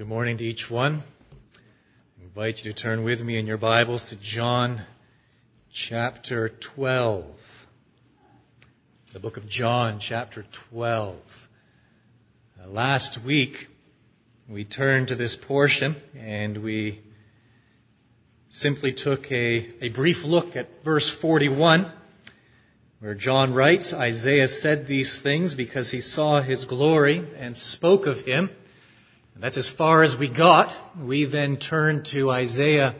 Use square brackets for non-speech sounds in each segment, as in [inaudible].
good morning to each one. I invite you to turn with me in your Bibles to John chapter 12. The book of John, chapter 12. Uh, last week, we turned to this portion and we simply took a, a brief look at verse 41 where John writes, Isaiah said these things because he saw his glory and spoke of him. That's as far as we got. We then turned to Isaiah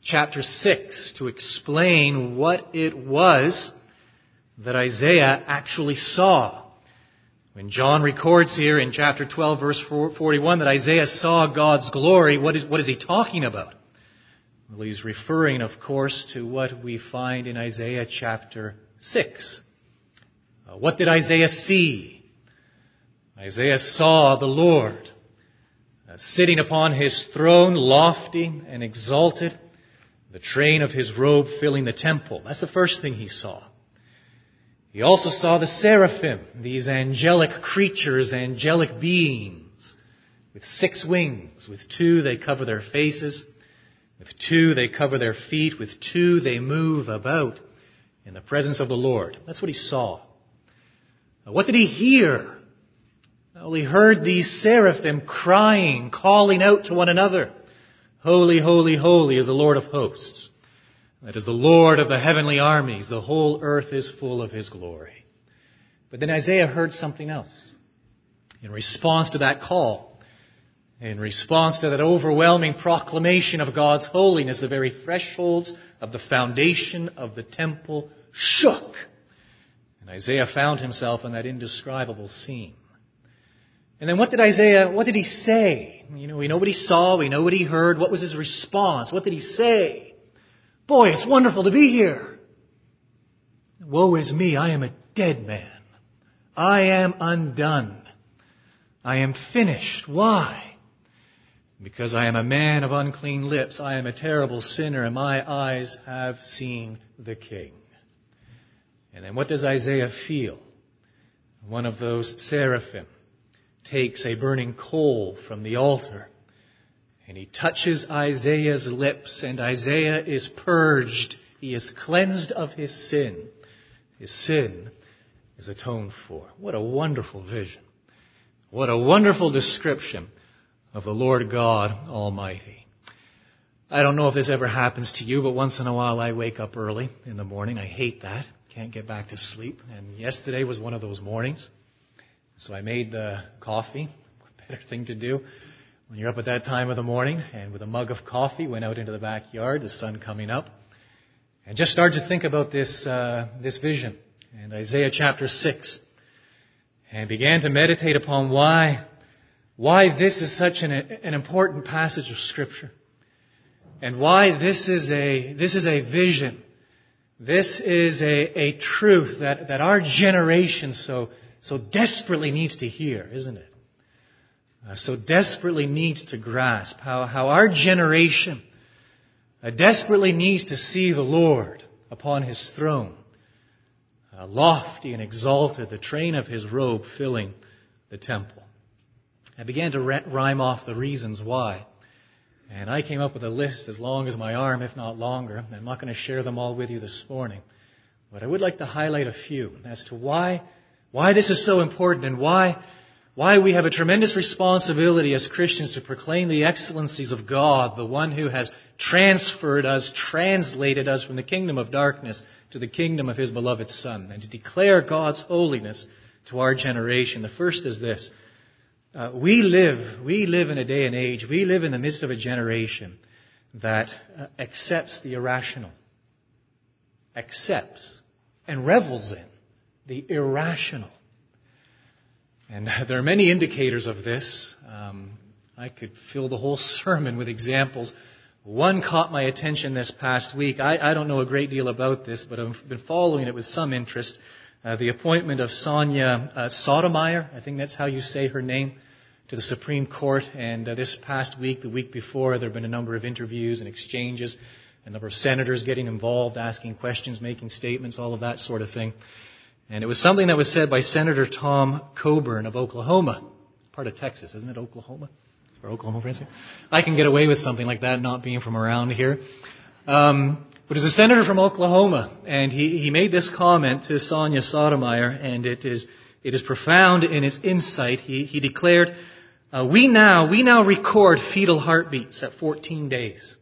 chapter 6 to explain what it was that Isaiah actually saw. When John records here in chapter 12 verse 41 that Isaiah saw God's glory, what is, what is he talking about? Well, he's referring, of course, to what we find in Isaiah chapter 6. Uh, what did Isaiah see? Isaiah saw the Lord sitting upon his throne, lofty and exalted, the train of his robe filling the temple. That's the first thing he saw. He also saw the seraphim, these angelic creatures, angelic beings, with six wings. With two they cover their faces, with two they cover their feet, with two they move about in the presence of the Lord. That's what he saw. What did he hear? He heard these seraphim crying, calling out to one another. Holy, holy, holy is the Lord of hosts. That is the Lord of the heavenly armies. The whole earth is full of his glory. But then Isaiah heard something else. In response to that call, in response to that overwhelming proclamation of God's holiness, the very thresholds of the foundation of the temple shook. And Isaiah found himself in that indescribable scene. And then what did Isaiah, what did he say? You know, we know what he saw, we know what he heard. What was his response? What did he say? Boy, it's wonderful to be here. Woe is me, I am a dead man. I am undone. I am finished. Why? Because I am a man of unclean lips, I am a terrible sinner, and my eyes have seen the King. And then what does Isaiah feel? One of those seraphim takes a burning coal from the altar, and he touches Isaiah's lips, and Isaiah is purged. He is cleansed of his sin. His sin is atoned for. What a wonderful vision. What a wonderful description of the Lord God Almighty. I don't know if this ever happens to you, but once in a while I wake up early in the morning. I hate that. Can't get back to sleep. And yesterday was one of those mornings. So I made the coffee. [laughs] Better thing to do when you're up at that time of the morning. And with a mug of coffee, went out into the backyard, the sun coming up, and just started to think about this, uh, this vision and Isaiah chapter 6. And began to meditate upon why why this is such an, an important passage of Scripture, and why this is a, this is a vision. This is a, a truth that, that our generation so, so desperately needs to hear, isn't it? Uh, so desperately needs to grasp how, how our generation uh, desperately needs to see the Lord upon his throne, uh, lofty and exalted, the train of his robe filling the temple. I began to rhyme off the reasons why. And I came up with a list as long as my arm, if not longer. I'm not going to share them all with you this morning. But I would like to highlight a few as to why, why this is so important and why, why we have a tremendous responsibility as Christians to proclaim the excellencies of God, the one who has transferred us, translated us from the kingdom of darkness to the kingdom of His beloved Son, and to declare God's holiness to our generation. The first is this. Uh, we live, we live in a day and age, we live in the midst of a generation that uh, accepts the irrational, accepts and revels in the irrational. And uh, there are many indicators of this. Um, I could fill the whole [laughs] sermon with examples. One caught my attention this past week. I, I don't know a great deal about this, but I've been following it with some interest. Uh, the appointment of Sonia uh, Sotomayor, I think that's how you say her name, to the Supreme Court. And uh, this past week, the week before, there have been a number of interviews and exchanges, a number of senators getting involved, asking questions, making statements, all of that sort of thing. And it was something that was said by Senator Tom Coburn of Oklahoma, part of Texas, isn't it, Oklahoma? our Oklahoma friends here. I can get away with something like that, not being from around here. Um, but as a senator from Oklahoma, and he, he made this comment to Sonia Sotomayor, and it is, it is profound in its insight. He, he declared, uh, we now, we now record fetal heartbeats at 14 days.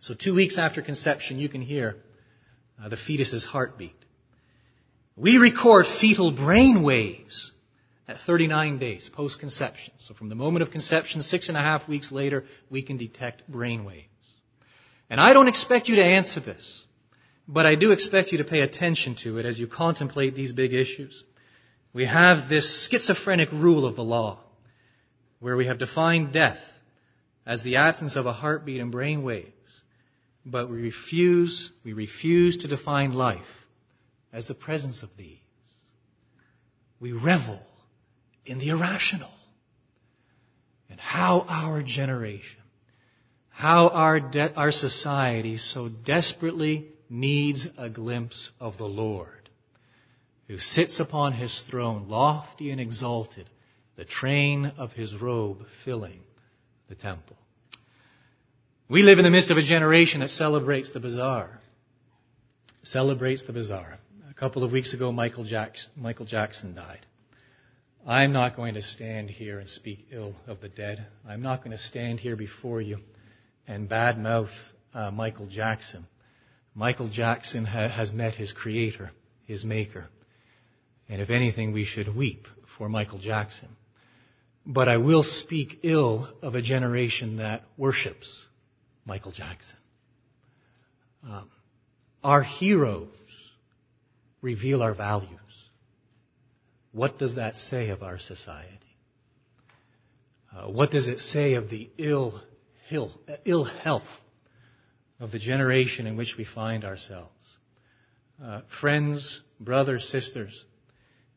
So two weeks after conception, you can hear uh, the fetus's heartbeat. We record fetal brain waves at 39 days post conception. So from the moment of conception, six and a half weeks later, we can detect brain waves. And I don't expect you to answer this, but I do expect you to pay attention to it as you contemplate these big issues. We have this schizophrenic rule of the law, where we have defined death as the absence of a heartbeat and brain waves, but we refuse, we refuse to define life as the presence of these. We revel in the irrational. And how our generation, how our, de- our society so desperately needs a glimpse of the Lord, who sits upon his throne, lofty and exalted, the train of his robe filling the temple. We live in the midst of a generation that celebrates the bizarre. Celebrates the bizarre. A couple of weeks ago, Michael Jackson, Michael Jackson died. I'm not going to stand here and speak ill of the dead. I'm not going to stand here before you and badmouth uh, Michael Jackson. Michael Jackson ha- has met his creator, his maker. And if anything, we should weep for Michael Jackson. But I will speak ill of a generation that worships Michael Jackson. Um, our heroes reveal our values. What does that say of our society? Uh, what does it say of the ill, ill, ill health of the generation in which we find ourselves? Uh, friends, brothers, sisters,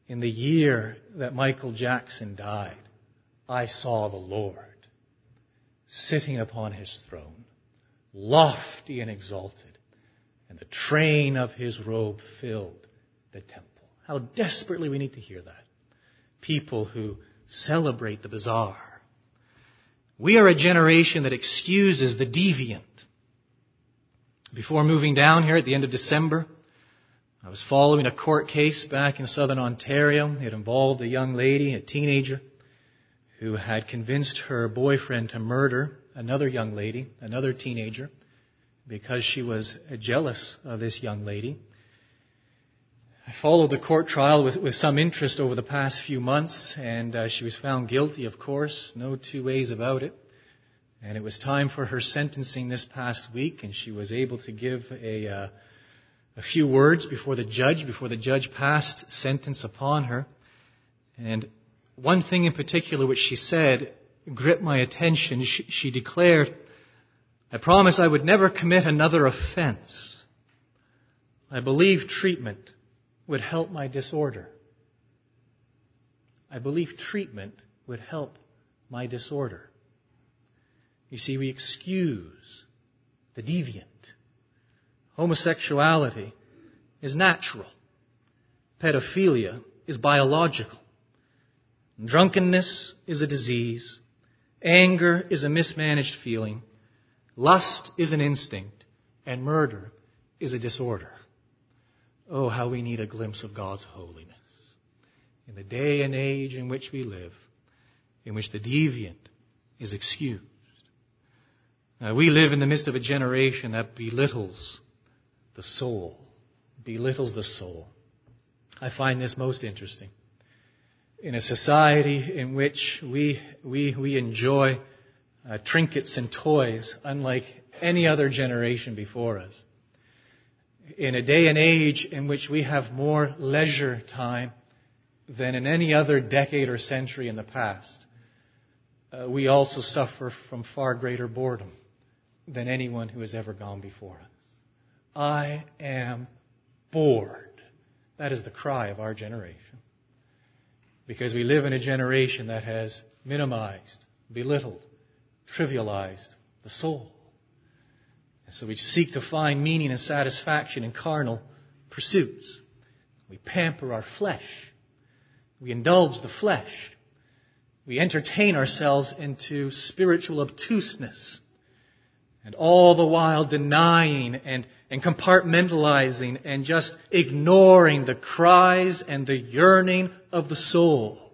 in the year that Michael Jackson died, I saw the Lord sitting upon his throne, lofty and exalted, and the train of his robe filled the temple. How desperately we need to hear that. People who celebrate the bizarre. We are a generation that excuses the deviant. Before moving down here at the end of December, I was following a court case back in southern Ontario. It involved a young lady, a teenager, who had convinced her boyfriend to murder another young lady, another teenager, because she was jealous of this young lady. I followed the court trial with, with some interest over the past few months, and uh, she was found guilty, of course, no two ways about it. And it was time for her sentencing this past week, and she was able to give a, uh, a few words before the judge, before the judge passed sentence upon her. And one thing in particular which she said gripped my attention. She, she declared, I promise I would never commit another offense. I believe treatment would help my disorder. I believe treatment would help my disorder. You see, we excuse the deviant. Homosexuality is natural. Pedophilia is biological. Drunkenness is a disease. Anger is a mismanaged feeling. Lust is an instinct. And murder is a disorder. Oh, how we need a glimpse of God's holiness. In the day and age in which we live, in which the deviant is excused. Uh, we live in the midst of a generation that belittles the soul, belittles the soul. I find this most interesting. In a society in which we, we, we enjoy uh, trinkets and toys unlike any other generation before us, in a day and age in which we have more leisure time than in any other decade or century in the past, uh, we also suffer from far greater boredom than anyone who has ever gone before us. I am bored. That is the cry of our generation. Because we live in a generation that has minimized, belittled, trivialized the soul. And so we seek to find meaning and satisfaction in carnal pursuits. We pamper our flesh. We indulge the flesh. we entertain ourselves into spiritual obtuseness and all the while denying and, and compartmentalizing and just ignoring the cries and the yearning of the soul.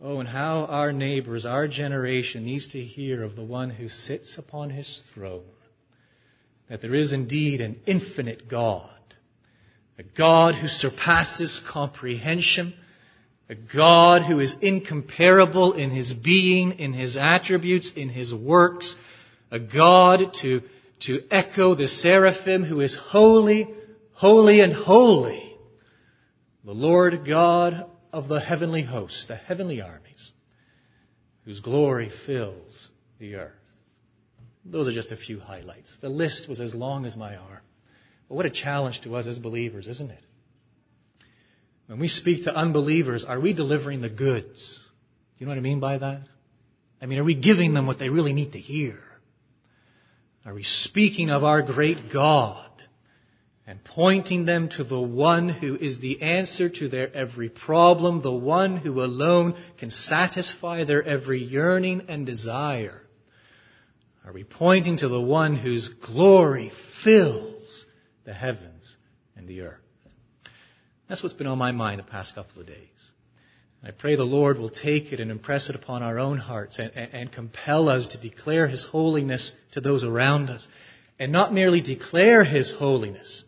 Oh, and how our neighbors, our generation needs to hear of the one who sits upon his throne. That there is indeed an infinite God. A God who surpasses comprehension. A God who is incomparable in his being, in his attributes, in his works a God to, to echo the seraphim who is holy, holy and holy. The Lord God of the heavenly hosts, the heavenly armies, whose glory fills the earth. Those are just a few highlights. The list was as long as my arm. But what a challenge to us as believers, isn't it? When we speak to unbelievers, are we delivering the goods? Do you know what I mean by that? I mean, are we giving them what they really need to hear? Are we speaking of our great God and pointing them to the one who is the answer to their every problem, the one who alone can satisfy their every yearning and desire? Are we pointing to the one whose glory fills the heavens and the earth? That's what's been on my mind the past couple of days. I pray the Lord will take it and impress it upon our own hearts and, and, and, compel us to declare His holiness to those around us. And not merely declare His holiness,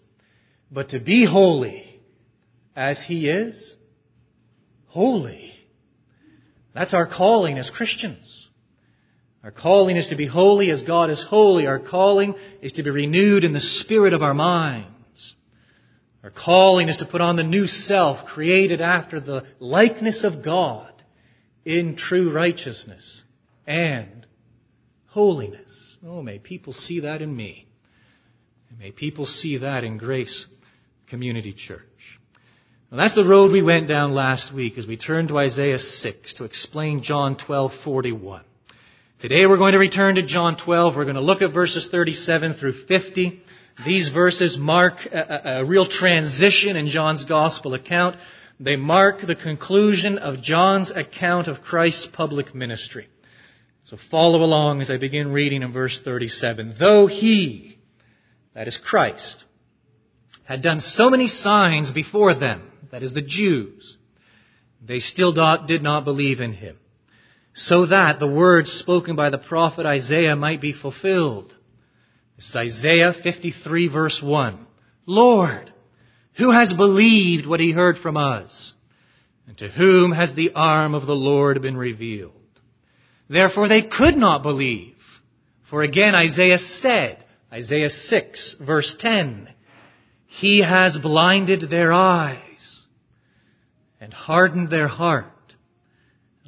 but to be holy as He is holy. That's our calling as Christians. Our calling is to be holy as God is holy. Our calling is to be renewed in the spirit of our minds. Our calling is to put on the new self created after the likeness of God in true righteousness and holiness. Oh, may people see that in me. And may people see that in Grace Community Church. That's the road we went down last week as we turned to Isaiah 6 to explain John 12:41. Today we're going to return to John 12. We're going to look at verses 37 through 50. These verses mark a, a, real transition in John's gospel account. They mark the conclusion of John's account of Christ's public ministry. So follow along as I begin reading in verse 37. Though he, that is Christ, had done so many signs before them, that is the Jews, they still did not believe in him. So that the words spoken by the prophet Isaiah might be fulfilled. This is Isaiah 53 verse 1. Lord, who has believed what he heard from us? And to whom has the arm of the Lord been revealed? Therefore they could not believe. For again Isaiah said, Isaiah 6 verse 10, He has blinded their eyes and hardened their heart,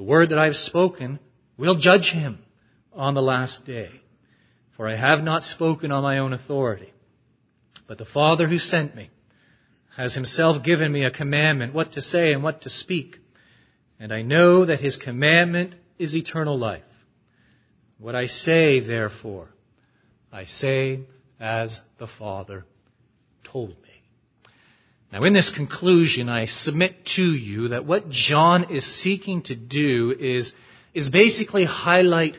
The word that I have spoken will judge him on the last day. For I have not spoken on my own authority, but the Father who sent me has himself given me a commandment what to say and what to speak. And I know that his commandment is eternal life. What I say, therefore, I say as the Father told me. Now, in this conclusion, I submit to you that what John is seeking to do is, is basically highlight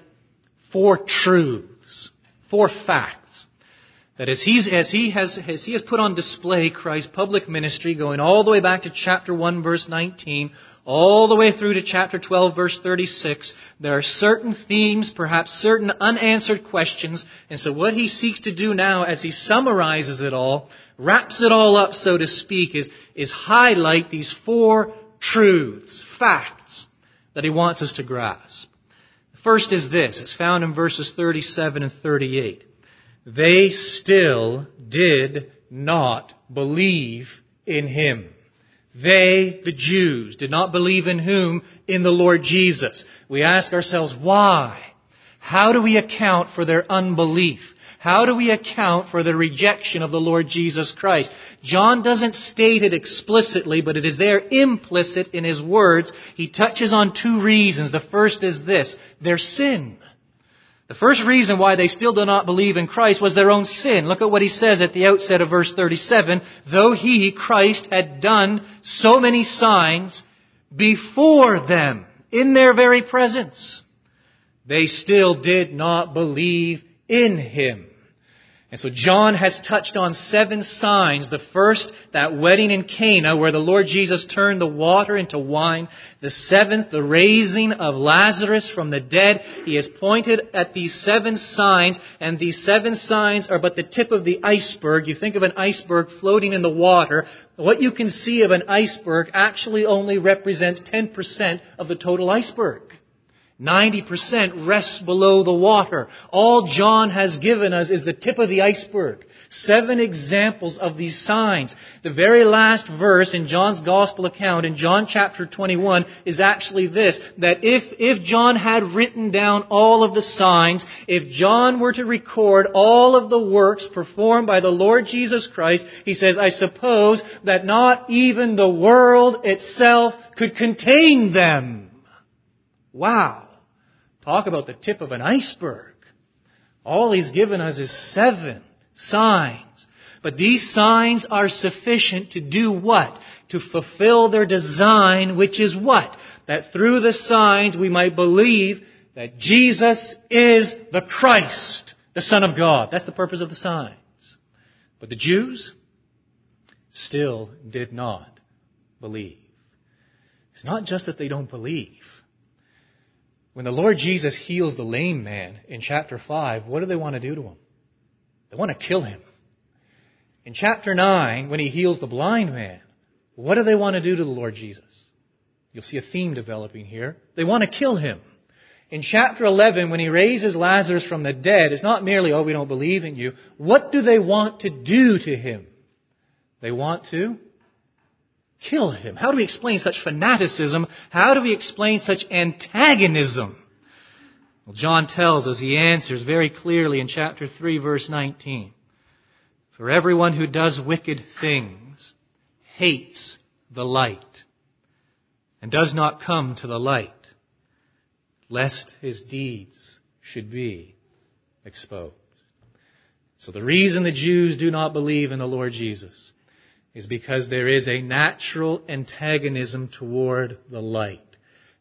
four truths, four facts. That as, he's, as, he has, as he has put on display Christ's public ministry, going all the way back to chapter 1, verse 19, all the way through to chapter 12 verse 36, there are certain themes, perhaps certain unanswered questions, and so what he seeks to do now as he summarizes it all, wraps it all up, so to speak, is, is highlight these four truths, facts, that he wants us to grasp. The First is this. It's found in verses 37 and 38. They still did not believe in him. They, the Jews, did not believe in whom? In the Lord Jesus. We ask ourselves, why? How do we account for their unbelief? How do we account for the rejection of the Lord Jesus Christ? John doesn't state it explicitly, but it is there implicit in his words. He touches on two reasons. The first is this, their sin. The first reason why they still do not believe in Christ was their own sin. Look at what he says at the outset of verse 37. Though he, Christ, had done so many signs before them, in their very presence, they still did not believe in him. And so John has touched on seven signs. The first, that wedding in Cana where the Lord Jesus turned the water into wine. The seventh, the raising of Lazarus from the dead. He has pointed at these seven signs and these seven signs are but the tip of the iceberg. You think of an iceberg floating in the water. What you can see of an iceberg actually only represents 10% of the total iceberg. 90% rests below the water. All John has given us is the tip of the iceberg. Seven examples of these signs. The very last verse in John's gospel account in John chapter 21 is actually this, that if, if John had written down all of the signs, if John were to record all of the works performed by the Lord Jesus Christ, he says, I suppose that not even the world itself could contain them. Wow. Talk about the tip of an iceberg. All he's given us is seven signs. But these signs are sufficient to do what? To fulfill their design, which is what? That through the signs we might believe that Jesus is the Christ, the Son of God. That's the purpose of the signs. But the Jews still did not believe. It's not just that they don't believe. When the Lord Jesus heals the lame man in chapter 5, what do they want to do to him? They want to kill him. In chapter 9, when he heals the blind man, what do they want to do to the Lord Jesus? You'll see a theme developing here. They want to kill him. In chapter 11, when he raises Lazarus from the dead, it's not merely, oh, we don't believe in you. What do they want to do to him? They want to kill him? How do we explain such fanaticism? How do we explain such antagonism? Well, John tells us, he answers very clearly in chapter 3 verse 19. For everyone who does wicked things hates the light and does not come to the light lest his deeds should be exposed. So the reason the Jews do not believe in the Lord Jesus is because there is a natural antagonism toward the light.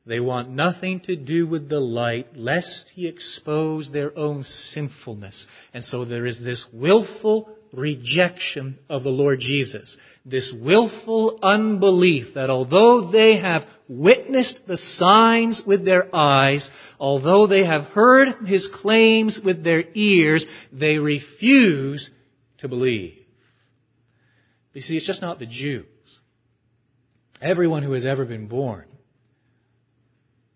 They want nothing to do with the light lest he expose their own sinfulness. And so there is this willful rejection of the Lord Jesus. This willful unbelief that although they have witnessed the signs with their eyes, although they have heard his claims with their ears, they refuse to believe. You see, it's just not the Jews. Everyone who has ever been born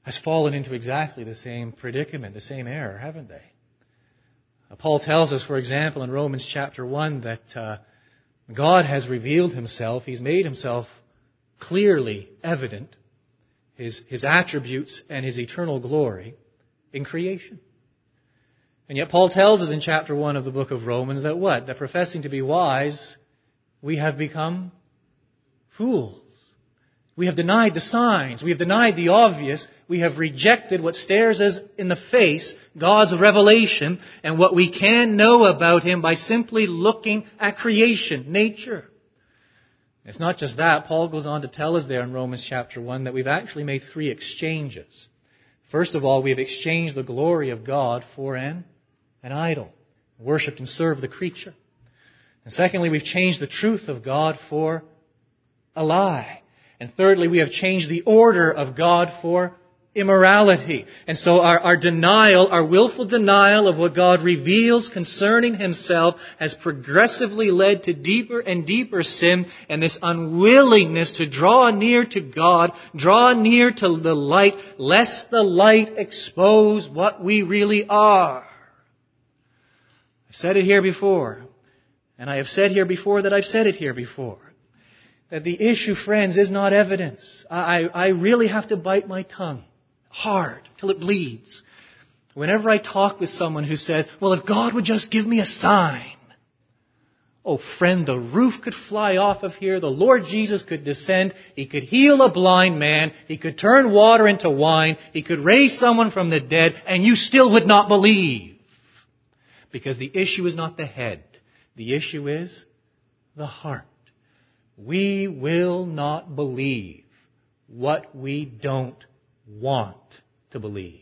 has fallen into exactly the same predicament, the same error, haven't they? Uh, Paul tells us, for example, in Romans chapter 1 that uh, God has revealed himself, he's made himself clearly evident, his, his attributes and his eternal glory in creation. And yet Paul tells us in chapter 1 of the book of Romans that what? That professing to be wise we have become fools. We have denied the signs. We have denied the obvious. We have rejected what stares us in the face, God's revelation, and what we can know about Him by simply looking at creation, nature. It's not just that. Paul goes on to tell us there in Romans chapter 1 that we've actually made three exchanges. First of all, we have exchanged the glory of God for an, an idol, worshipped and served the creature. And secondly, we've changed the truth of God for a lie. And thirdly, we have changed the order of God for immorality. And so our, our denial, our willful denial of what God reveals concerning Himself has progressively led to deeper and deeper sin and this unwillingness to draw near to God, draw near to the light, lest the light expose what we really are. I've said it here before, and I have said here before that I've said it here before. That the issue, friends, is not evidence. I, I really have to bite my tongue hard till it bleeds. Whenever I talk with someone who says, well, if God would just give me a sign. Oh, friend, the roof could fly off of here. The Lord Jesus could descend. He could heal a blind man. He could turn water into wine. He could raise someone from the dead, and you still would not believe. Because the issue is not the head. The issue is the heart. We will not believe what we don't want to believe.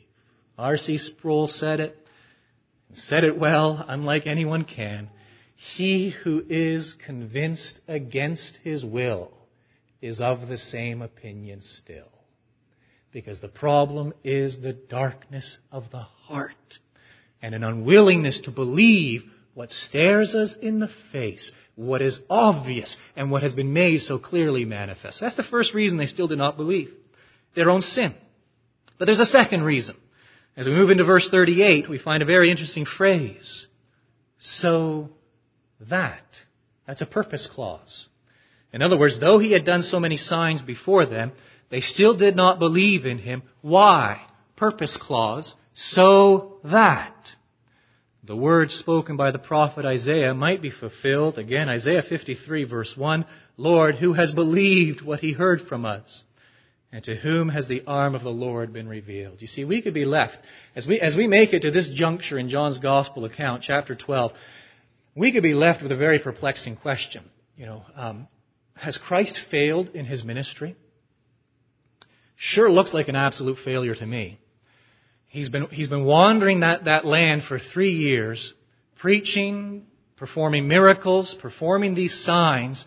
R.C. Sproul said it, said it well, unlike anyone can. He who is convinced against his will is of the same opinion still. Because the problem is the darkness of the heart and an unwillingness to believe what stares us in the face, what is obvious, and what has been made so clearly manifest. That's the first reason they still do not believe. Their own sin. But there's a second reason. As we move into verse 38, we find a very interesting phrase. So that. That's a purpose clause. In other words, though he had done so many signs before them, they still did not believe in him. Why? Purpose clause. So that. The words spoken by the prophet Isaiah might be fulfilled. Again, Isaiah 53 verse 1. Lord, who has believed what he heard from us? And to whom has the arm of the Lord been revealed? You see, we could be left, as we, as we make it to this juncture in John's Gospel account, chapter 12, we could be left with a very perplexing question. You know, um, has Christ failed in his ministry? Sure looks like an absolute failure to me. He's been, he's been wandering that, that land for three years, preaching, performing miracles, performing these signs,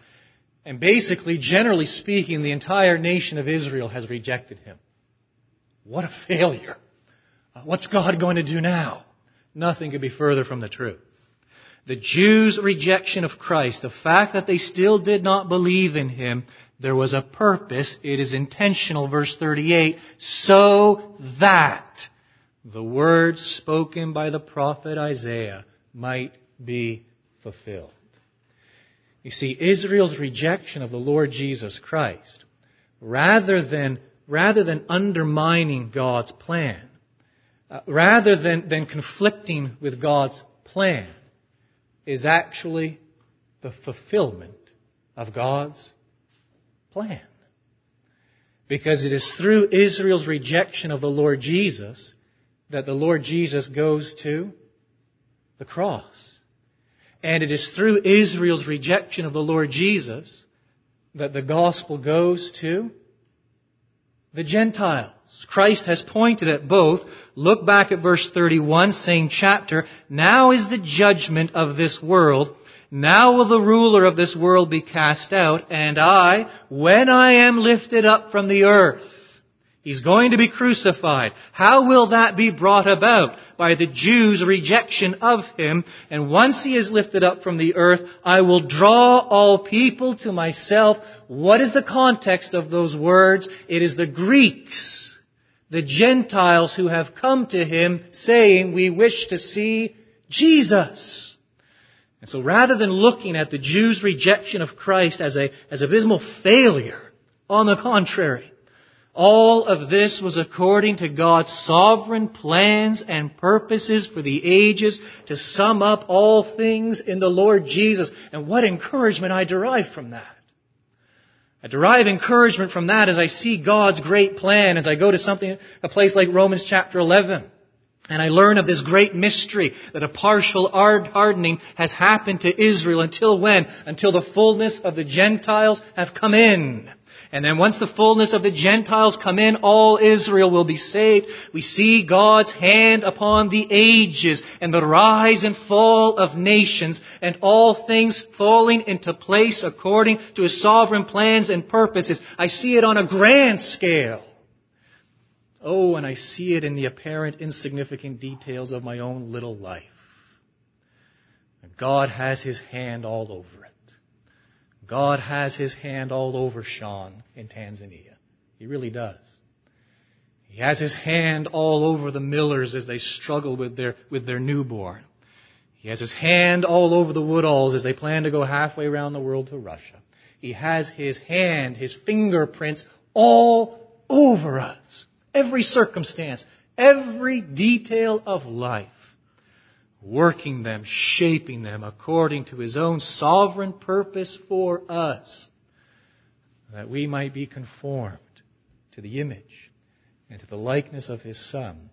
and basically, generally speaking, the entire nation of Israel has rejected him. What a failure. Uh, what's God going to do now? Nothing could be further from the truth. The Jews' rejection of Christ, the fact that they still did not believe in Him, there was a purpose. It is intentional, verse 38, so that the words spoken by the prophet Isaiah might be fulfilled. You see, Israel's rejection of the Lord Jesus Christ, rather than, rather than undermining God's plan, uh, rather than, than conflicting with God's plan, is actually the fulfillment of God's plan. Because it is through Israel's rejection of the Lord Jesus that the Lord Jesus goes to the cross. And it is through Israel's rejection of the Lord Jesus that the gospel goes to the Gentiles. Christ has pointed at both. Look back at verse 31, same chapter. Now is the judgment of this world. Now will the ruler of this world be cast out, and I, when I am lifted up from the earth, He's going to be crucified. How will that be brought about? By the Jews' rejection of him. And once he is lifted up from the earth, I will draw all people to myself. What is the context of those words? It is the Greeks, the Gentiles who have come to him saying, we wish to see Jesus. And so rather than looking at the Jews' rejection of Christ as a, as abysmal failure, on the contrary, all of this was according to God's sovereign plans and purposes for the ages to sum up all things in the Lord Jesus. And what encouragement I derive from that. I derive encouragement from that as I see God's great plan, as I go to something, a place like Romans chapter 11. And I learn of this great mystery that a partial hardening has happened to Israel until when? Until the fullness of the Gentiles have come in. And then once the fullness of the Gentiles come in, all Israel will be saved. We see God's hand upon the ages and the rise and fall of nations and all things falling into place according to His sovereign plans and purposes. I see it on a grand scale. Oh, and I see it in the apparent insignificant details of my own little life. God has His hand all over it. God has His hand all over Sean in Tanzania. He really does. He has His hand all over the Millers as they struggle with their, with their newborn. He has His hand all over the Woodalls as they plan to go halfway around the world to Russia. He has His hand, His fingerprints all over us every circumstance, every detail of life, working them, shaping them according to His own sovereign purpose for us, that we might be conformed to the image and to the likeness of His Son,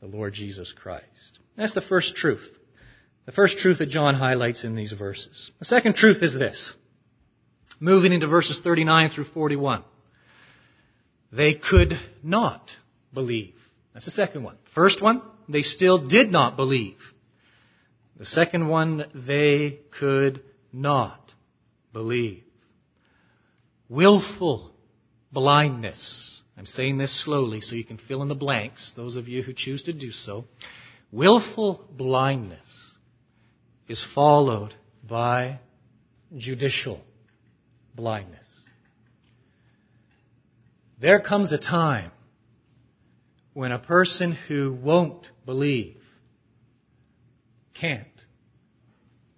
the Lord Jesus Christ. That's the first truth. The first truth that John highlights in these verses. The second truth is this. Moving into verses 39 through 41. They could not believe. That's the second one. First one, they still did not believe. The second one, they could not believe. Willful blindness. I'm saying this slowly so you can fill in the blanks, those of you who choose to do so. Willful blindness is followed by judicial blindness. There comes a time when a person who won't believe can't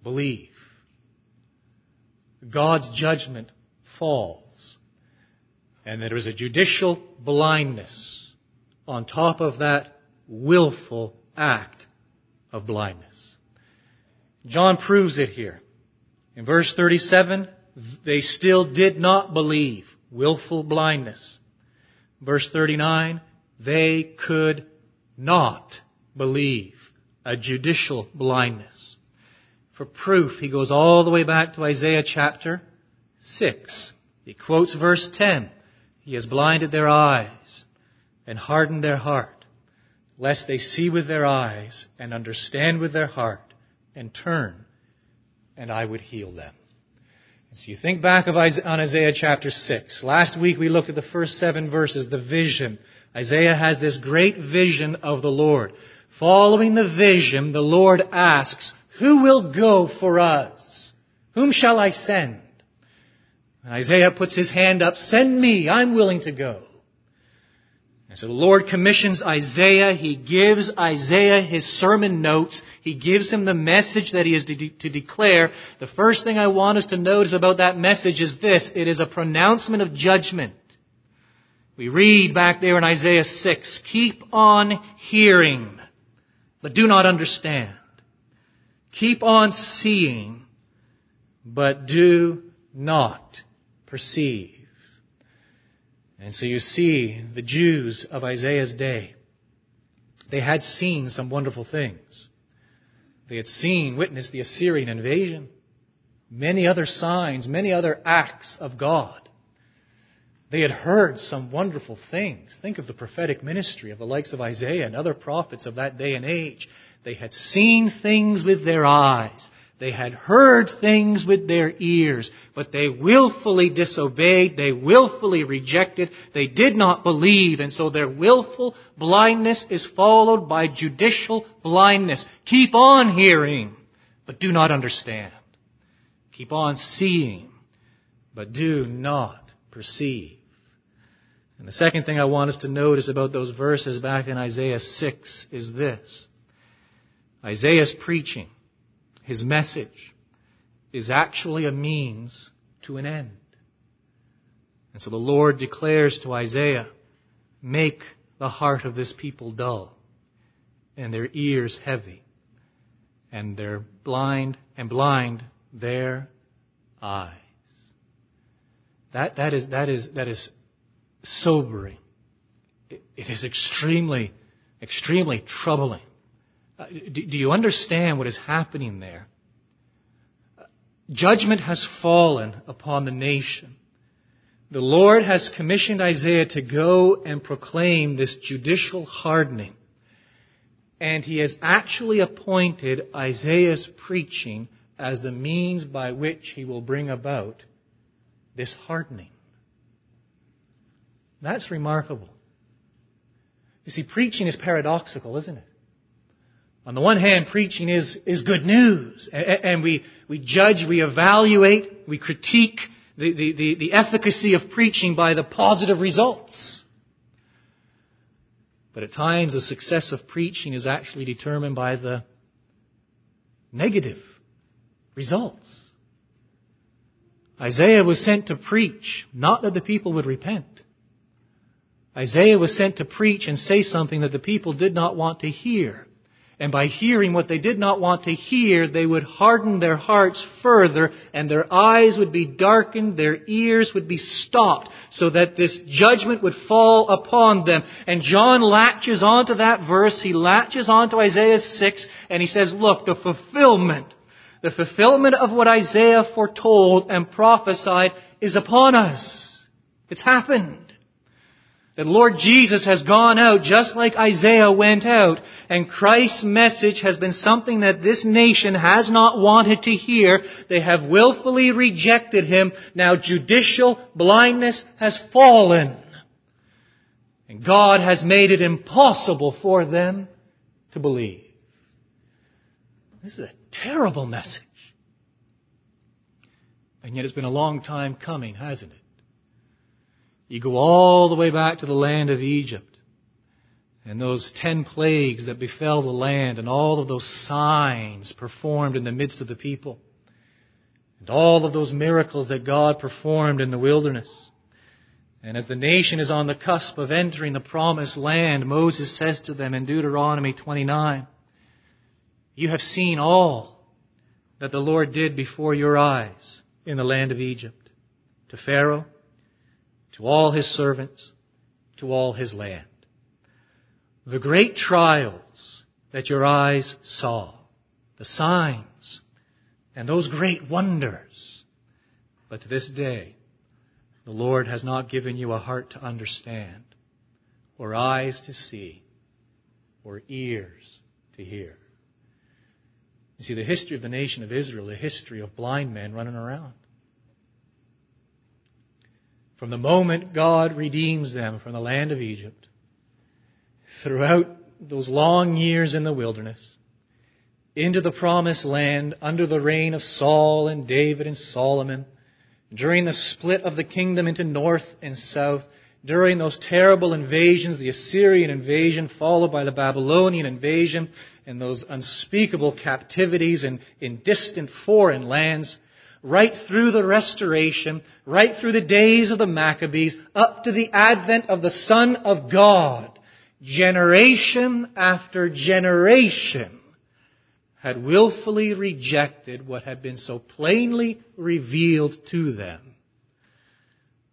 believe. God's judgment falls. And there is a judicial blindness on top of that willful act of blindness. John proves it here. In verse 37, they still did not believe. Willful blindness. Verse 39, they could not believe. A judicial blindness. For proof, he goes all the way back to Isaiah chapter 6. He quotes verse 10. He has blinded their eyes and hardened their heart, lest they see with their eyes and understand with their heart and turn, and I would heal them. And so you think back of Isaiah, on Isaiah chapter 6. Last week we looked at the first seven verses, the vision. Isaiah has this great vision of the Lord. Following the vision, the Lord asks, Who will go for us? Whom shall I send? And Isaiah puts his hand up, Send me, I'm willing to go. And so the Lord commissions Isaiah. He gives Isaiah his sermon notes. He gives him the message that he is to, de- to, declare. The first thing I want us to notice about that message is this. It is a pronouncement of judgment. We read back there in Isaiah 6, keep on hearing, but do not understand. Keep on seeing, but do not perceive. And so you see the Jews of Isaiah's day. They had seen some wonderful things. They had seen, witnessed the Assyrian invasion, many other signs, many other acts of God. They had heard some wonderful things. Think of the prophetic ministry of the likes of Isaiah and other prophets of that day and age. They had seen things with their eyes. They had heard things with their ears, but they willfully disobeyed. They willfully rejected. They did not believe, and so their willful blindness is followed by judicial blindness. Keep on hearing, but do not understand. Keep on seeing, but do not perceive. And the second thing I want us to notice about those verses back in Isaiah 6 is this. Isaiah's preaching his message is actually a means to an end. And so the Lord declares to Isaiah, make the heart of this people dull and their ears heavy and their blind and blind their eyes. That, that is, that is, that is sobering. it, is extremely, extremely troubling. Uh, do you understand what is happening there? Judgment has fallen upon the nation. The Lord has commissioned Isaiah to go and proclaim this judicial hardening. And he has actually appointed Isaiah's preaching as the means by which he will bring about this hardening. That's remarkable. You see, preaching is paradoxical, isn't it? On the one hand, preaching is, is good news, and we, we judge, we evaluate, we critique the, the, the, the efficacy of preaching by the positive results. But at times, the success of preaching is actually determined by the negative results. Isaiah was sent to preach, not that the people would repent. Isaiah was sent to preach and say something that the people did not want to hear. And by hearing what they did not want to hear, they would harden their hearts further, and their eyes would be darkened, their ears would be stopped, so that this judgment would fall upon them. And John latches onto that verse, he latches onto Isaiah 6, and he says, look, the fulfillment, the fulfillment of what Isaiah foretold and prophesied is upon us. It's happened that Lord Jesus has gone out just like Isaiah went out, and Christ's message has been something that this nation has not wanted to hear. They have willfully rejected him. Now judicial blindness has fallen. And God has made it impossible for them to believe. This is a terrible message. And yet it's been a long time coming, hasn't it? You go all the way back to the land of Egypt and those ten plagues that befell the land and all of those signs performed in the midst of the people and all of those miracles that God performed in the wilderness. And as the nation is on the cusp of entering the promised land, Moses says to them in Deuteronomy 29, You have seen all that the Lord did before your eyes in the land of Egypt to Pharaoh to all his servants, to all his land. The great trials that your eyes saw, the signs, and those great wonders. But to this day, the Lord has not given you a heart to understand, or eyes to see, or ears to hear. You see, the history of the nation of Israel, a history of blind men running around. From the moment God redeems them from the land of Egypt, throughout those long years in the wilderness, into the promised land under the reign of Saul and David and Solomon, during the split of the kingdom into north and south, during those terrible invasions, the Assyrian invasion followed by the Babylonian invasion, and those unspeakable captivities in, in distant foreign lands, right through the restoration, right through the days of the Maccabees, up to the advent of the Son of God, generation after generation had willfully rejected what had been so plainly revealed to them.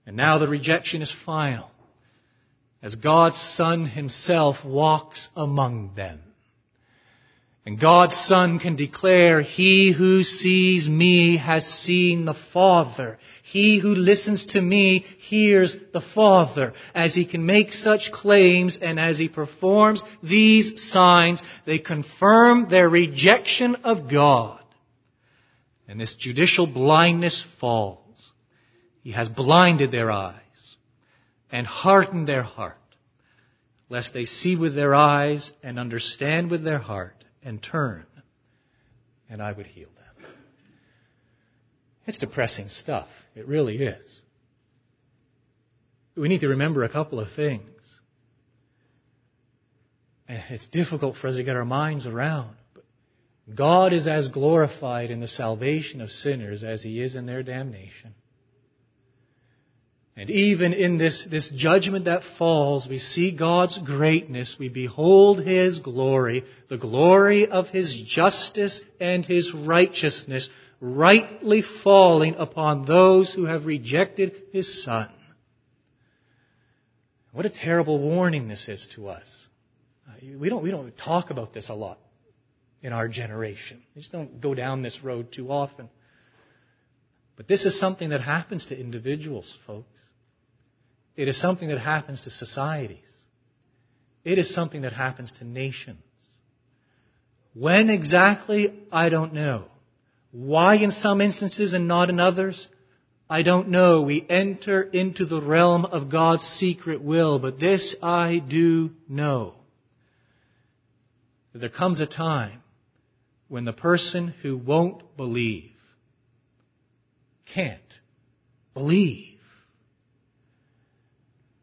And now the rejection is final as God's Son Himself walks among them. And God's Son can declare, He who sees me has seen the Father. He who listens to me hears the Father. As he can make such claims and as he performs these signs, they confirm their rejection of God. And this judicial blindness falls. He has blinded their eyes and hardened their heart, lest they see with their eyes and understand with their heart and turn, and I would heal them. It's depressing stuff. It really is. We need to remember a couple of things. It's difficult for us to get our minds around. But God is as glorified in the salvation of sinners as he is in their damnation. And even in this, this judgment that falls, we see God's greatness. We behold His glory, the glory of His justice and His righteousness, rightly falling upon those who have rejected His Son. What a terrible warning this is to us. Uh, we don't, we don't talk about this a lot in our generation. We just don't go down this road too often. But this is something that happens to individuals, folks. It is something that happens to societies. It is something that happens to nations. When exactly, I don't know. Why in some instances and not in others? I don't know. We enter into the realm of God's secret will, but this I do know. That there comes a time when the person who won't believe can't believe.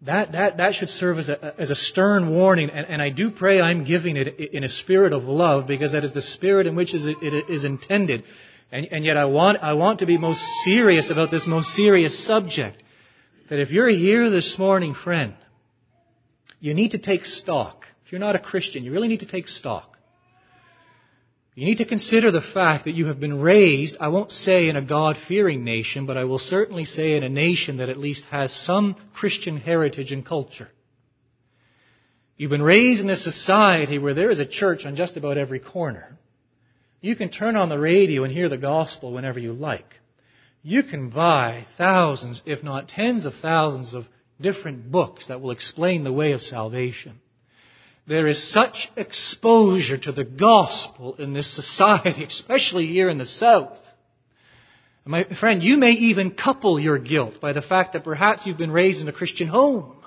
That, that, that should serve as a, as a stern warning, and, and I do pray I'm giving it in a spirit of love because that is the spirit in which it is intended. And, and yet I want, I want to be most serious about this most serious subject. That if you're here this morning, friend, you need to take stock. If you're not a Christian, you really need to take stock. You need to consider the fact that you have been raised, I won't say in a God fearing nation, but I will certainly say in a nation that at least has some Christian heritage and culture. You've been raised in a society where there is a church on just about every corner. You can turn on the radio and hear the gospel whenever you like. You can buy thousands, if not tens of thousands of different books that will explain the way of salvation. There is such exposure to the gospel in this society, [laughs] especially here in the South. My friend, you may even couple your guilt by the fact that perhaps you've been raised in a Christian home.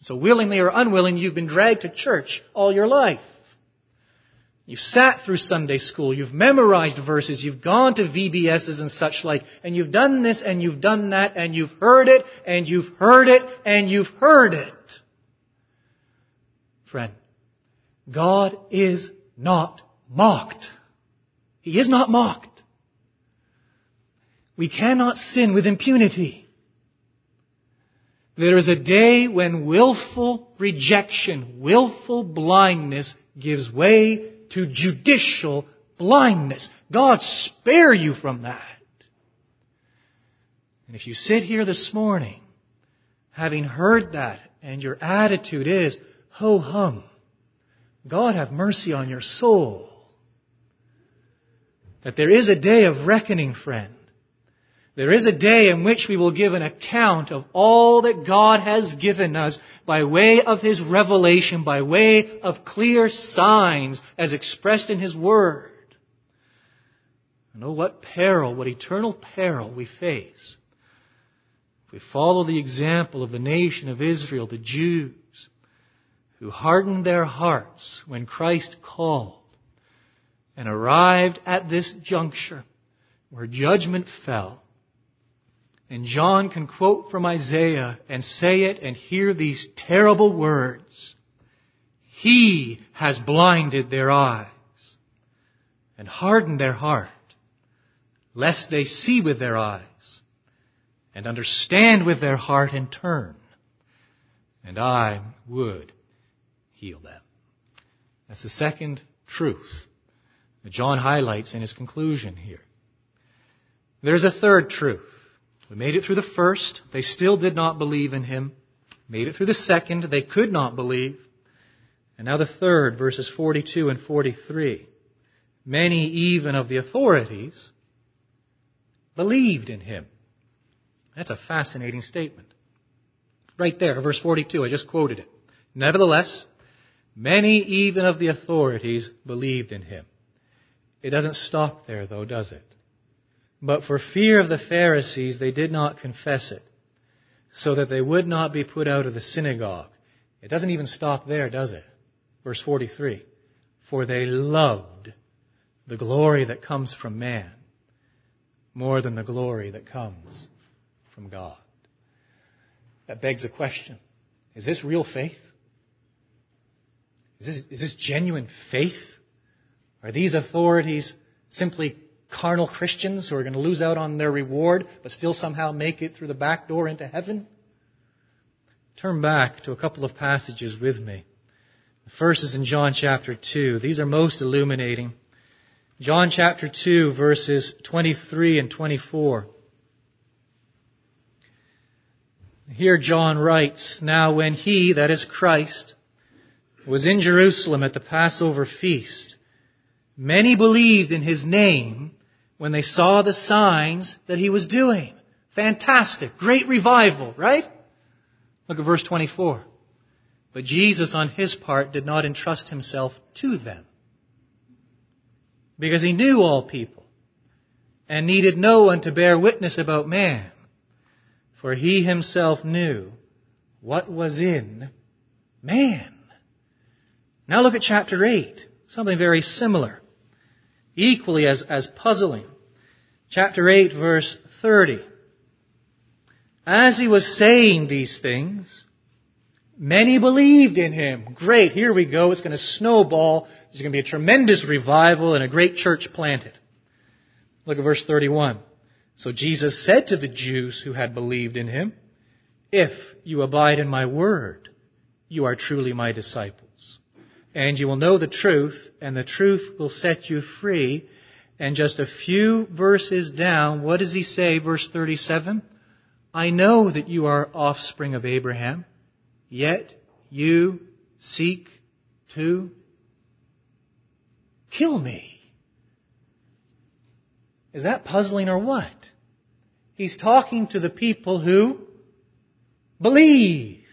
So willingly or unwillingly, you've been dragged to church all your life. You've sat through Sunday school, you've memorized verses, you've gone to VBSs and such like, and you've done this and you've done that, and you've heard it, and you've heard it, and you've heard it. Friend, God is not mocked. He is not mocked. We cannot sin with impunity. There is a day when willful rejection, willful blindness gives way to judicial blindness. God spare you from that. And if you sit here this morning, having heard that, and your attitude is, ho hum, God have mercy on your soul. That there is a day of reckoning, friend. There is a day in which we will give an account of all that God has given us by way of His revelation, by way of clear signs as expressed in His Word. And oh, what peril, what eternal peril we face. If we follow the example of the nation of Israel, the Jews, who hardened their hearts when Christ called and arrived at this juncture where judgment fell, and John can quote from Isaiah and say it and hear these terrible words. He has blinded their eyes and hardened their heart, lest they see with their eyes and understand with their heart and turn, and I would heal them. That's the second truth that John highlights in his conclusion here. There's a third truth. We made it through the first. They still did not believe in him. Made it through the second. They could not believe. And now the third, verses 42 and 43. Many even of the authorities believed in him. That's a fascinating statement. Right there, verse 42, I just quoted it. Nevertheless, many even of the authorities believed in him. It doesn't stop there though, does it? But for fear of the Pharisees, they did not confess it, so that they would not be put out of the synagogue. It doesn't even stop there, does it? Verse 43. For they loved the glory that comes from man more than the glory that comes from God. That begs a question. Is this real faith? Is this, is this genuine faith? Are these authorities simply carnal Christians who are going to lose out on their reward but still somehow make it through the back door into heaven? Turn back to a couple of passages with me. The first is in John chapter 2. These are most illuminating. John chapter 2 verses 23 and 24. Here John writes, Now when he, that is Christ, was in Jerusalem at the Passover feast, many believed in his name when they saw the signs that he was doing. Fantastic. Great revival, right? Look at verse 24. But Jesus, on his part, did not entrust himself to them. Because he knew all people and needed no one to bear witness about man. For he himself knew what was in man. Now look at chapter 8. Something very similar. Equally as, as puzzling. Chapter 8 verse 30. As he was saying these things, many believed in him. Great, here we go. It's going to snowball. There's going to be a tremendous revival and a great church planted. Look at verse 31. So Jesus said to the Jews who had believed in him, If you abide in my word, you are truly my disciples. And you will know the truth, and the truth will set you free. And just a few verses down, what does he say, verse 37? I know that you are offspring of Abraham, yet you seek to kill me. Is that puzzling or what? He's talking to the people who believed.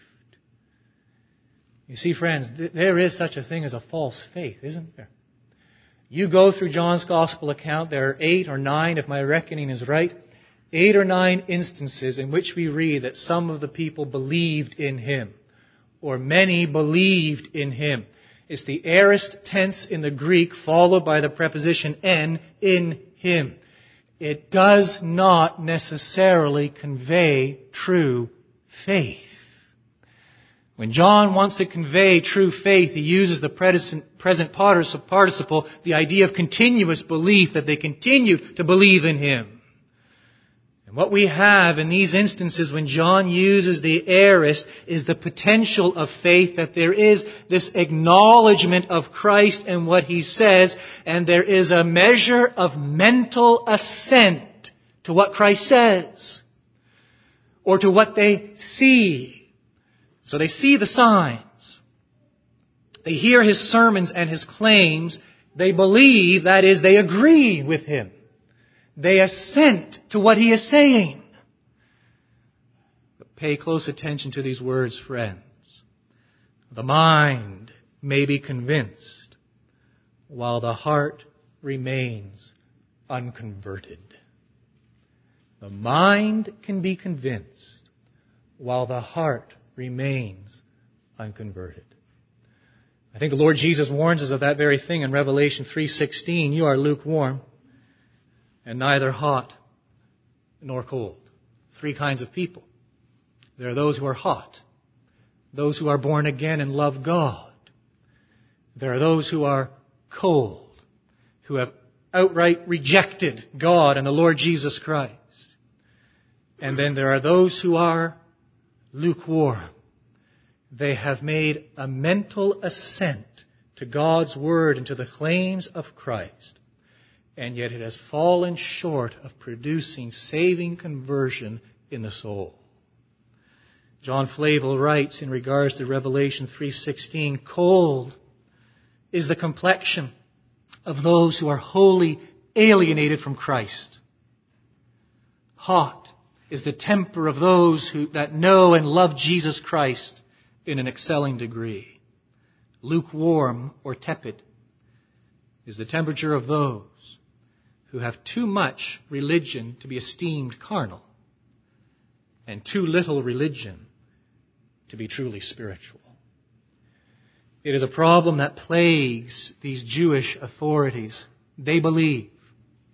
You see, friends, there is such a thing as a false faith, isn't there? You go through John's gospel account, there are eight or nine, if my reckoning is right, eight or nine instances in which we read that some of the people believed in him, or many believed in him. It's the aorist tense in the Greek followed by the preposition en, in him. It does not necessarily convey true faith. When John wants to convey true faith, he uses the present participle, the idea of continuous belief, that they continue to believe in him. And what we have in these instances when John uses the aorist is the potential of faith that there is this acknowledgement of Christ and what he says, and there is a measure of mental assent to what Christ says, or to what they see. So they see the signs. They hear his sermons and his claims. They believe, that is, they agree with him. They assent to what he is saying. But pay close attention to these words, friends. The mind may be convinced while the heart remains unconverted. The mind can be convinced while the heart remains unconverted. I think the Lord Jesus warns us of that very thing in Revelation 3:16. You are lukewarm and neither hot nor cold. Three kinds of people. There are those who are hot, those who are born again and love God. There are those who are cold, who have outright rejected God and the Lord Jesus Christ. And then there are those who are lukewarm. They have made a mental assent to God's Word and to the claims of Christ and yet it has fallen short of producing saving conversion in the soul. John Flavel writes in regards to Revelation 3:16, cold is the complexion of those who are wholly alienated from Christ. Hot is the temper of those who, that know and love Jesus Christ in an excelling degree. Lukewarm or tepid is the temperature of those who have too much religion to be esteemed carnal and too little religion to be truly spiritual. It is a problem that plagues these Jewish authorities. They believe.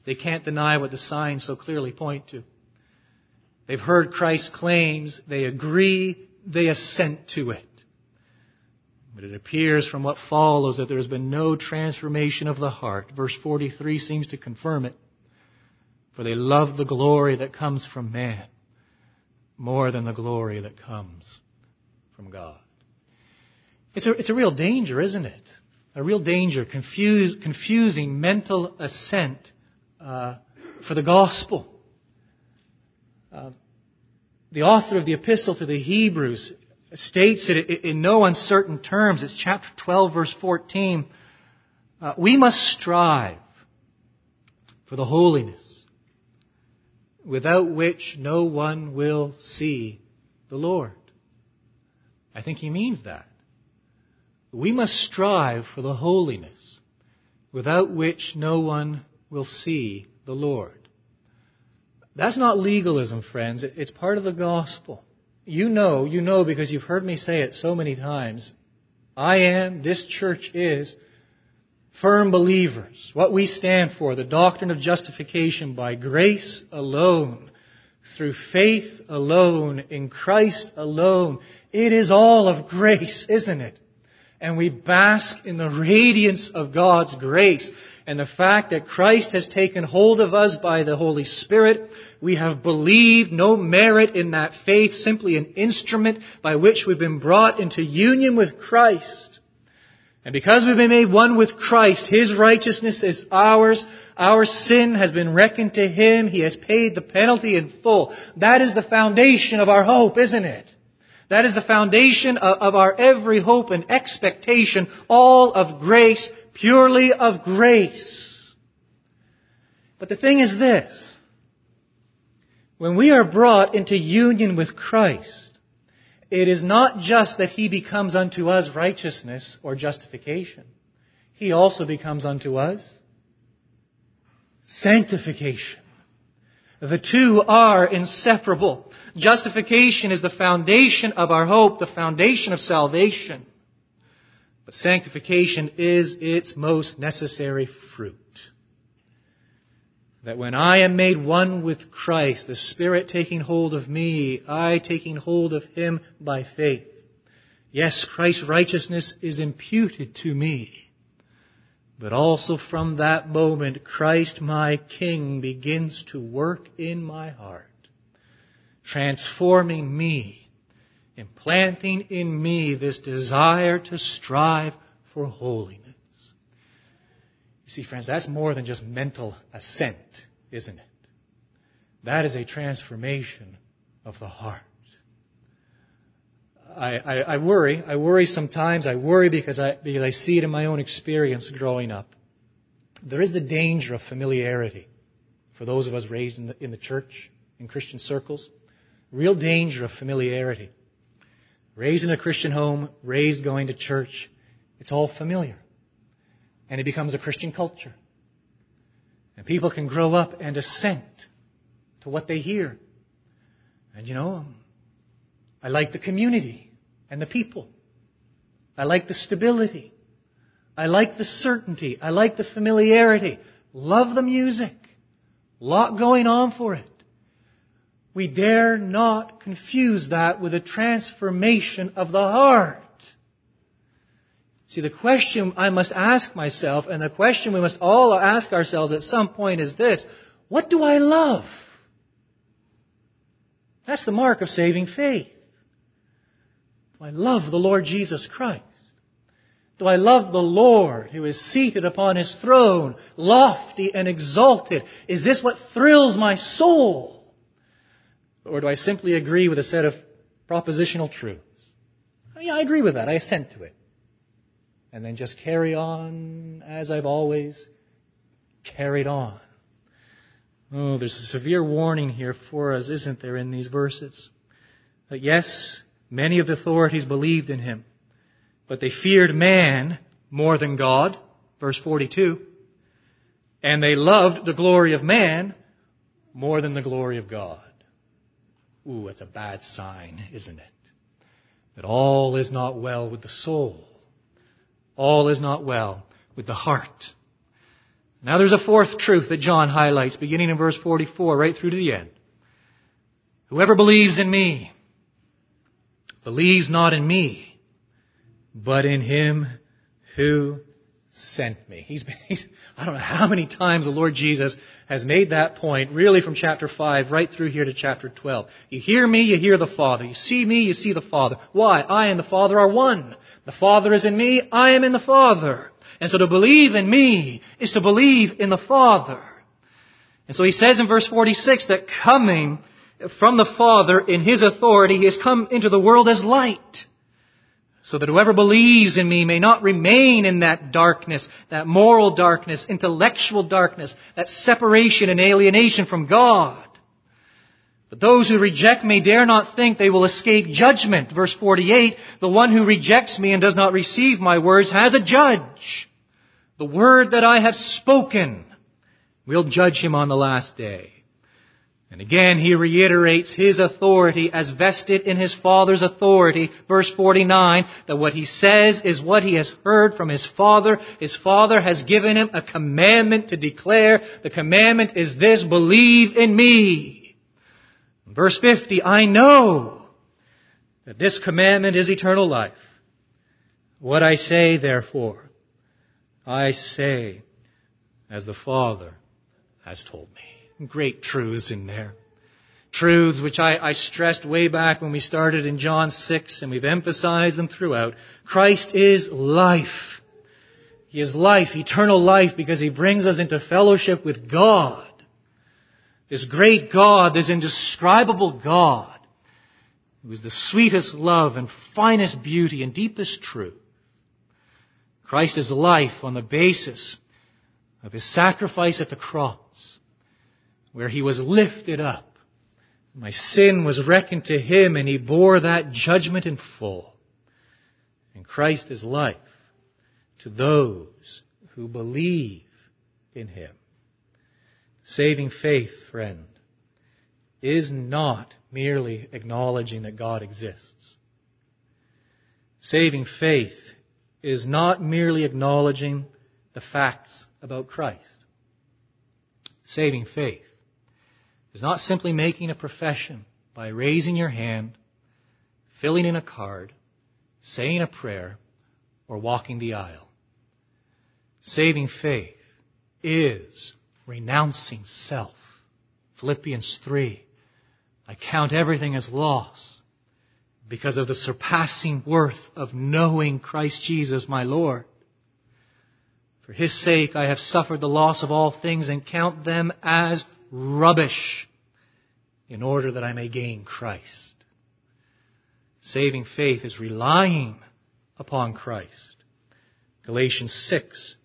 They can't deny what the signs so clearly point to. They've heard Christ's claims. They agree. They assent to it. But it appears from what follows that there has been no transformation of the heart. Verse 43 seems to confirm it. For they love the glory that comes from man more than the glory that comes from God. It's a, it's a real danger, isn't it? A real danger, confuse, confusing mental assent uh, for the gospel. Uh, the author of the epistle to the Hebrews states it in no uncertain terms. It's chapter 12, verse 14. Uh, we must strive for the holiness without which no one will see the Lord. I think he means that. We must strive for the holiness without which no one will see the Lord. That's not legalism, friends. It's part of the gospel. You know, you know because you've heard me say it so many times. I am, this church is, firm believers. What we stand for, the doctrine of justification by grace alone, through faith alone, in Christ alone. It is all of grace, isn't it? And we bask in the radiance of God's grace and the fact that Christ has taken hold of us by the Holy Spirit. We have believed, no merit in that faith, simply an instrument by which we've been brought into union with Christ. And because we've been made one with Christ, His righteousness is ours. Our sin has been reckoned to Him. He has paid the penalty in full. That is the foundation of our hope, isn't it? That is the foundation of, our every hope and expectation, all of grace, purely of grace. But the thing is this. When we are brought into union with Christ, it is not just that He becomes unto us righteousness or justification. He also becomes unto us sanctification. The two are inseparable. Justification is the foundation of our hope, the foundation of salvation. But sanctification is its most necessary fruit. That when I am made one with Christ, the Spirit taking hold of me, I taking hold of Him by faith. Yes, Christ's righteousness is imputed to me. But also from that moment, Christ my King begins to work in my heart transforming me, implanting in me this desire to strive for holiness. You see, friends, that's more than just mental assent, isn't it? That is a transformation of the heart. I, I, I, worry. I worry sometimes. I worry because I, because I see it in my own experience growing up. There is the danger of familiarity for those of us raised in the, in the church, in Christian circles real danger of familiarity. Raised in a Christian home, raised going to church, it's all familiar. And it becomes a Christian culture. And people can grow up and assent to what they hear. And you know, um, I like the community and the people. I like the stability. I like the certainty. I like the familiarity. Love the music. Lot going on for it. We dare not confuse that with a transformation of the heart. See, the question I must ask myself, and the question we must all ask ourselves at some point is this What do I love? That's the mark of saving faith. Do I love the Lord Jesus Christ? Do I love the Lord who is seated upon his throne, lofty and exalted? Is this what thrills my soul? Or do I simply agree with a set of propositional truths? Oh, yeah, I agree with that. I assent to it. And then just carry on as I've always carried on. Oh, there's a severe warning here for us, isn't there, in these verses? That yes, many of the authorities believed in him, but they feared man more than God, verse 42, and they loved the glory of man more than the glory of God. Ooh, that's a bad sign, isn't it? That all is not well with the soul. All is not well with the heart. Now there's a fourth truth that John highlights beginning in verse 44 right through to the end. Whoever believes in me believes not in me, but in him who sent me. He's, [laughs] he's, I don't know how many times the Lord Jesus has made that point, really from chapter 5 right through here to chapter 12. You hear me, you hear the Father. You see me, you see the Father. Why? I and the Father are one. The Father is in me, I am in the Father. And so to believe in me is to believe in the Father. And so he says in verse 46 that coming from the Father in His authority, He has come into the world as light so that whoever believes in me may not remain in that darkness, that moral darkness, intellectual darkness, that separation and alienation from God, But those who reject me dare not think they will escape judgment. Verse 48, the one who rejects me and does not receive my words has a judge. The word that I have spoken will judge him on the last day. And again, he reiterates his authority as vested in his Father's authority. Verse 49, that what he says is what he has heard from his Father. His Father has given him a commandment to declare. The commandment is this, believe in me. Verse 50, I know that this commandment is eternal life. What I say, therefore, I say as the Father has told me great truths in there. Truths which I, I, stressed way back when we started in John 6 and we've emphasized them throughout. Christ is life. He is life, eternal life, because He brings us into fellowship with God. This great God, this indescribable God, who is the sweetest love and finest beauty and deepest truth. Christ is life on the basis of His sacrifice at the cross where he was lifted up. My sin was reckoned to him and he bore that judgment in full. And Christ is life to those who believe in him. Saving faith, friend, is not merely acknowledging that God exists. Saving faith is not merely acknowledging the facts about Christ. Saving faith is not simply making a profession by raising your hand, filling in a card, saying a prayer, or walking the aisle. Saving faith is renouncing self. Philippians 3. I count everything as loss because of the surpassing worth of knowing Christ Jesus my Lord. For his sake I have suffered the loss of all things and count them as rubbish in order that I may gain Christ. Saving faith is relying upon Christ. Galatians 6.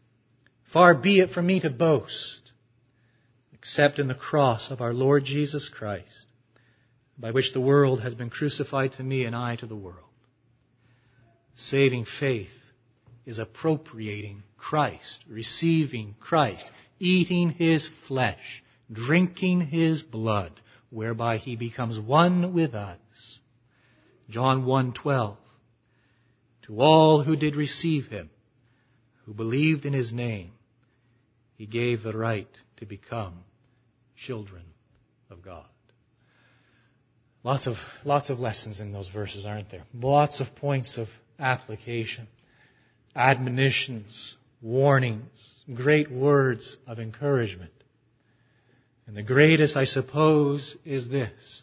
Far be it from me to boast, except in the cross of our Lord Jesus Christ, by which the world has been crucified to me and I to the world. Saving faith is appropriating Christ, receiving Christ, eating His flesh, drinking his blood, whereby he becomes one with us. John 1:12 To all who did receive him, who believed in his name, he gave the right to become children of God. Lots of, lots of lessons in those verses, aren't there? Lots of points of application, admonitions, warnings, great words of encouragement. And the greatest, I suppose, is this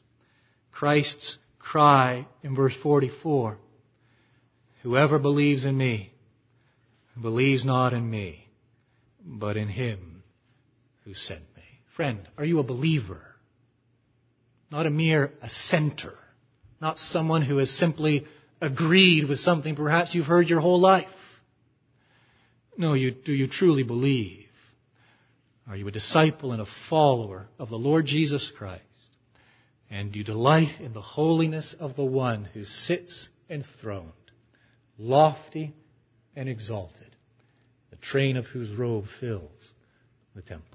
Christ's cry in verse 44 Whoever believes in me believes not in me, but in him who sent me. Friend, are you a believer? Not a mere assenter. Not someone who has simply agreed with something perhaps you've heard your whole life. No, you, do you truly believe? Are you a disciple and a follower of the Lord Jesus Christ? And do you delight in the holiness of the one who sits enthroned, lofty and exalted, the train of whose robe fills the temple?